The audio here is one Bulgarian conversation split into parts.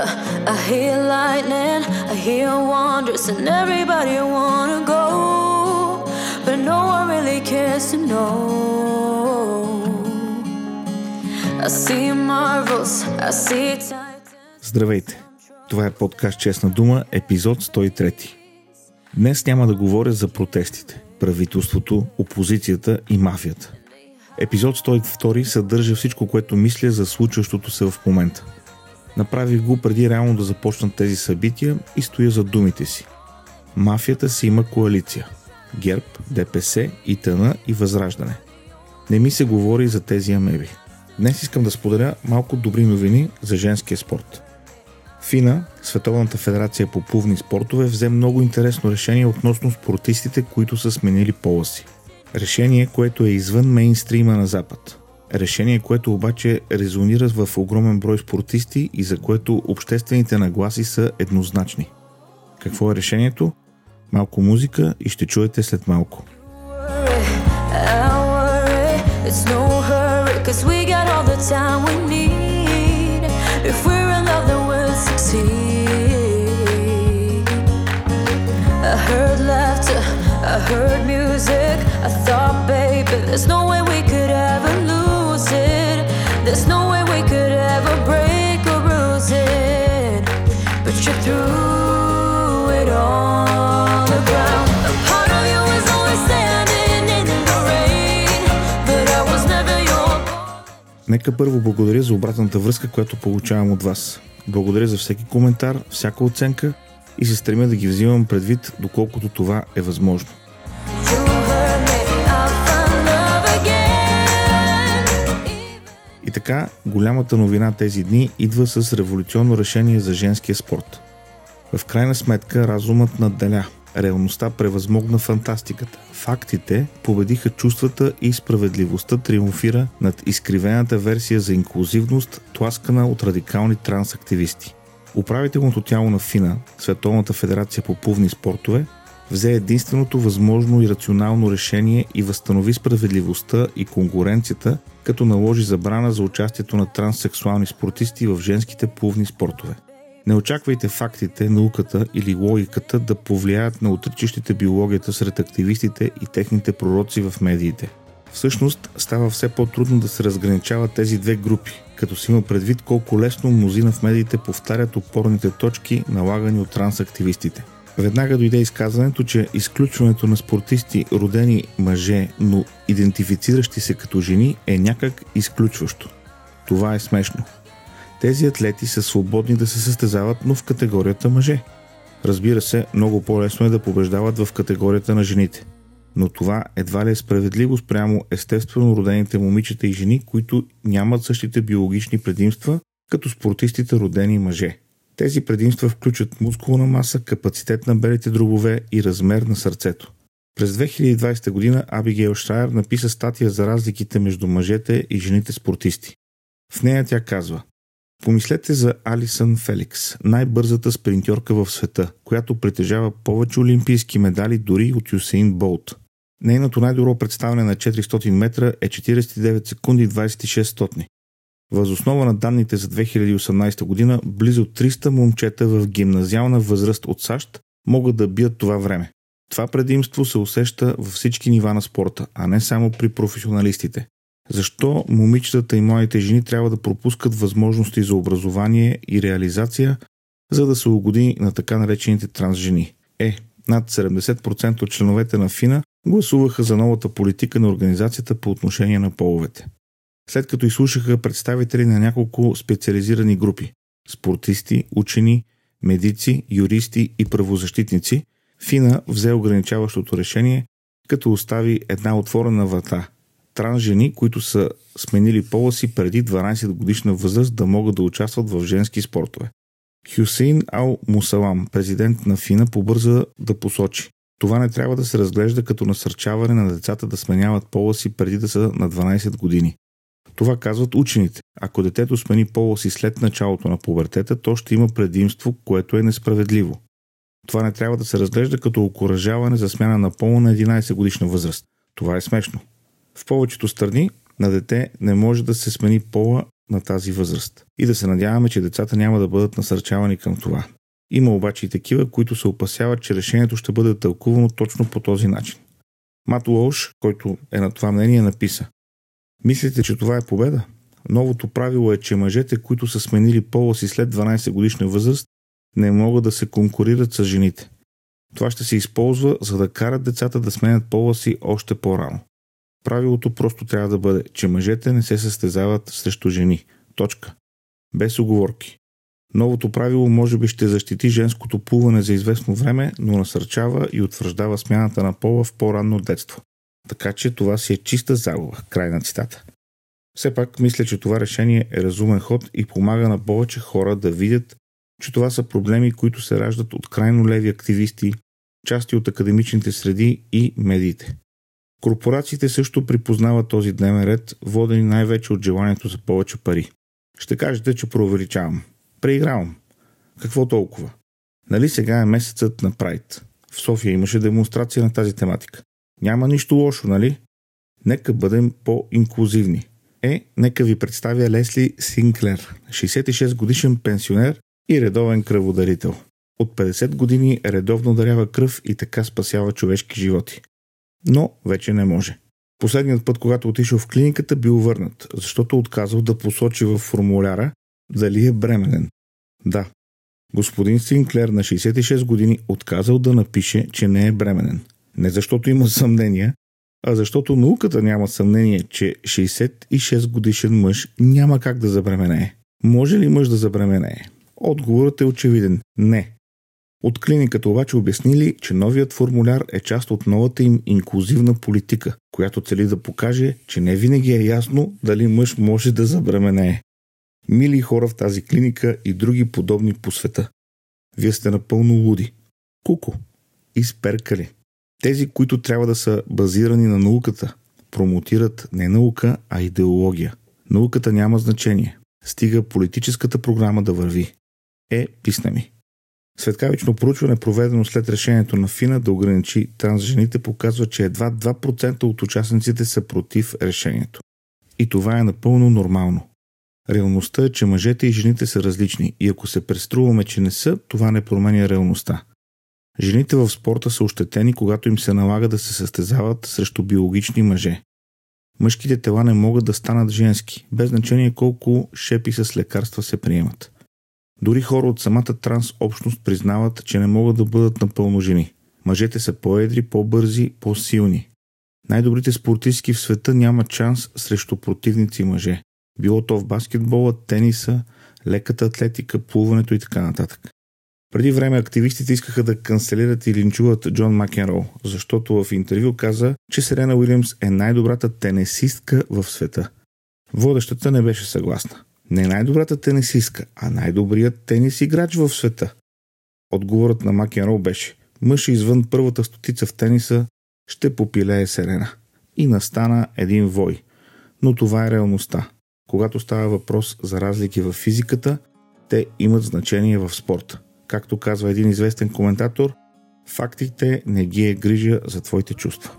I hear lightning, I hear wonders, and everybody wanna go, but no one really cares to know. I see marvels, I see. Здравейте! Това е подкаст Честна дума, епизод 103. Днес няма да говоря за протестите, правителството, опозицията и мафията. Епизод 102 съдържа всичко, което мисля за случващото се в момента. Направих го преди реално да започнат тези събития и стоя за думите си. Мафията си има коалиция. ГЕРБ, ДПС, ИТН и Възраждане. Не ми се говори за тези амеби. Днес искам да споделя малко добри новини за женския спорт. ФИНА, Световната федерация по плувни спортове, взе много интересно решение относно спортистите, които са сменили пола си. Решение, което е извън мейнстрима на Запад. Решение, което обаче резонира в огромен брой спортисти и за което обществените нагласи са еднозначни. Какво е решението? Малко музика и ще чуете след малко. I heard music. I thought, baby, there's no way we could. There's no way we could ever break or bruise it. But you threw it on the ground. Нека първо благодаря за обратната връзка, която получавам от вас. Благодаря за всеки коментар, всяка оценка и се стремя да ги взимам предвид, доколкото това е възможно. И така, голямата новина тези дни идва с революционно решение за женския спорт. В крайна сметка разумът надделя. Реалността превъзмогна фантастиката. Фактите победиха чувствата и справедливостта триумфира над изкривената версия за инклюзивност, тласкана от радикални трансактивисти. Управителното тяло на ФИНА, Световната федерация по плувни спортове, взе единственото възможно и рационално решение и възстанови справедливостта и конкуренцията, като наложи забрана за участието на транссексуални спортисти в женските плувни спортове. Не очаквайте фактите, науката или логиката да повлияят на отричащите биологията сред активистите и техните пророци в медиите. Всъщност става все по-трудно да се разграничават тези две групи, като си има предвид колко лесно мнозина в медиите повтарят опорните точки, налагани от трансактивистите. Веднага дойде изказването, че изключването на спортисти, родени мъже, но идентифициращи се като жени, е някак изключващо. Това е смешно. Тези атлети са свободни да се състезават, но в категорията мъже. Разбира се, много по-лесно е да побеждават в категорията на жените. Но това едва ли е справедливо спрямо естествено родените момичета и жени, които нямат същите биологични предимства, като спортистите родени мъже. Тези предимства включват мускулна маса, капацитет на белите дробове и размер на сърцето. През 2020 година Абигейл Шрайер написа статия за разликите между мъжете и жените спортисти. В нея тя казва Помислете за Алисън Феликс, най-бързата спринтьорка в света, която притежава повече олимпийски медали дори от Юсейн Болт. Нейното най-добро представяне на 400 метра е 49 секунди 26 стотни. Възоснова на данните за 2018 година, близо 300 момчета в гимназиална възраст от САЩ могат да бият това време. Това предимство се усеща във всички нива на спорта, а не само при професионалистите. Защо момичетата и младите жени трябва да пропускат възможности за образование и реализация, за да се угоди на така наречените трансжени? Е, над 70% от членовете на ФИНА гласуваха за новата политика на организацията по отношение на половете. След като изслушаха представители на няколко специализирани групи – спортисти, учени, медици, юристи и правозащитници, ФИНА взе ограничаващото решение, като остави една отворена врата – транс жени, които са сменили пола си преди 12 годишна възраст да могат да участват в женски спортове. Хюсейн Ал Мусалам, президент на ФИНА, побърза да посочи. Това не трябва да се разглежда като насърчаване на децата да сменяват пола си преди да са на 12 години. Това казват учените. Ако детето смени пола си след началото на пубертета, то ще има предимство, което е несправедливо. Това не трябва да се разглежда като окоръжаване за смяна на пола на 11 годишна възраст. Това е смешно. В повечето страни на дете не може да се смени пола на тази възраст. И да се надяваме, че децата няма да бъдат насърчавани към това. Има обаче и такива, които се опасяват, че решението ще бъде тълкувано точно по този начин. Мат Уолш, който е на това мнение, написа Мислите, че това е победа? Новото правило е, че мъжете, които са сменили пола си след 12 годишна възраст, не могат да се конкурират с жените. Това ще се използва, за да карат децата да сменят пола си още по-рано. Правилото просто трябва да бъде, че мъжете не се състезават срещу жени. Точка. Без оговорки. Новото правило може би ще защити женското плуване за известно време, но насърчава и утвърждава смяната на пола в по-ранно детство. Така че това си е чиста загуба. Край на цитата. Все пак мисля, че това решение е разумен ход и помага на повече хора да видят, че това са проблеми, които се раждат от крайно леви активисти, части от академичните среди и медиите. Корпорациите също припознават този дневен ред, водени най-вече от желанието за повече пари. Ще кажете, че преувеличавам. Преигравам. Какво толкова? Нали сега е месецът на Прайд? В София имаше демонстрация на тази тематика. Няма нищо лошо, нали? Нека бъдем по-инклюзивни. Е, нека ви представя Лесли Синклер, 66 годишен пенсионер и редовен кръводарител. От 50 години редовно дарява кръв и така спасява човешки животи. Но вече не може. Последният път, когато отишъл в клиниката, бил върнат, защото отказал да посочи в формуляра дали е бременен. Да, господин Синклер на 66 години отказал да напише, че не е бременен. Не защото има съмнения, а защото науката няма съмнение, че 66 годишен мъж няма как да забременее. Може ли мъж да забременее? Отговорът е очевиден – не. От клиниката обаче обяснили, че новият формуляр е част от новата им инклюзивна политика, която цели да покаже, че не винаги е ясно дали мъж може да забременее. Мили хора в тази клиника и други подобни по света. Вие сте напълно луди. Куко. Изперкали. Тези, които трябва да са базирани на науката, промотират не наука, а идеология. Науката няма значение. Стига политическата програма да върви. Е, писна ми. Светкавично проучване, проведено след решението на ФИНА да ограничи трансжените, показва, че едва 2% от участниците са против решението. И това е напълно нормално. Реалността е, че мъжете и жените са различни и ако се преструваме, че не са, това не променя реалността. Жените в спорта са ощетени, когато им се налага да се състезават срещу биологични мъже. Мъжките тела не могат да станат женски, без значение колко шепи с лекарства се приемат. Дори хора от самата транс общност признават, че не могат да бъдат напълно жени. Мъжете са по-едри, по-бързи, по-силни. Най-добрите спортистки в света нямат шанс срещу противници мъже. Било то в баскетбола, тениса, леката атлетика, плуването и така нататък. Преди време активистите искаха да канцелират и линчуват Джон Макенрол, защото в интервю каза, че Серена Уилямс е най-добрата тенесистка в света. Водещата не беше съгласна. Не най-добрата тенесистка, а най-добрият тенис играч в света. Отговорът на Макенрол беше мъж извън първата стотица в тениса ще попилее Серена. И настана един вой. Но това е реалността. Когато става въпрос за разлики в физиката, те имат значение в спорта. Както казва един известен коментатор, фактите не ги е грижа за твоите чувства.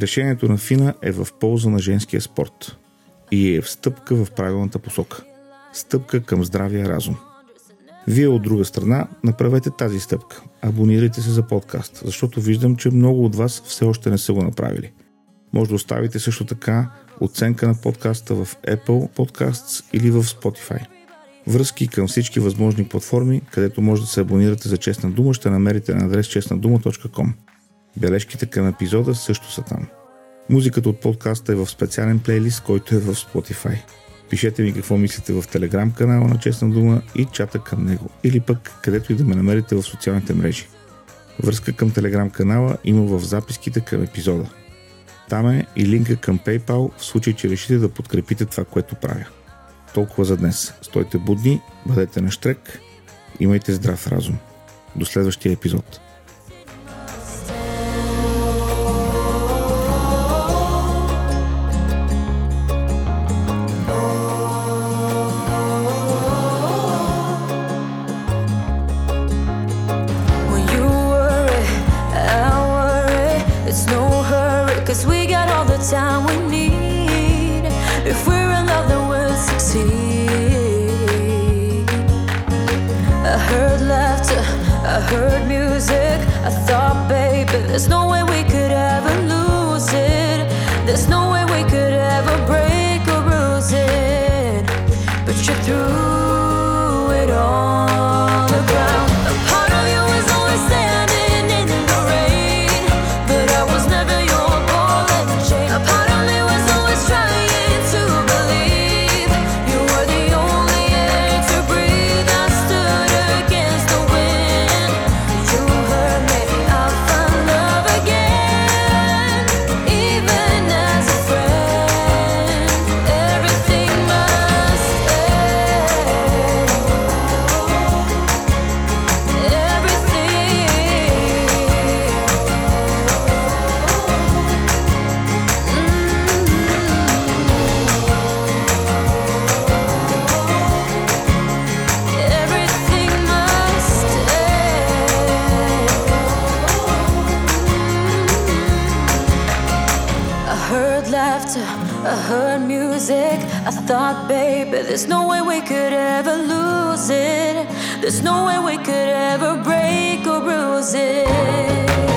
Решението на Фина е в полза на женския спорт и е в стъпка в правилната посока. Стъпка към здравия разум. Вие от друга страна направете тази стъпка. Абонирайте се за подкаст, защото виждам, че много от вас все още не са го направили. Може да оставите също така оценка на подкаста в Apple Podcasts или в Spotify. Връзки към всички възможни платформи, където може да се абонирате за Честна дума, ще намерите на адрес честнадума.com. Бележките към епизода също са там. Музиката от подкаста е в специален плейлист, който е в Spotify. Пишете ми какво мислите в телеграм канала на Честна дума и чата към него, или пък където и да ме намерите в социалните мрежи. Връзка към телеграм канала има в записките към епизода. Там е и линка към PayPal в случай, че решите да подкрепите това, което правя. Толкова за днес. Стойте будни, бъдете на штрек, имайте здрав разум. До следващия епизод. heard music, I thought, baby, there's no way. I thought, baby, there's no way we could ever lose it. There's no way we could ever break or bruise it.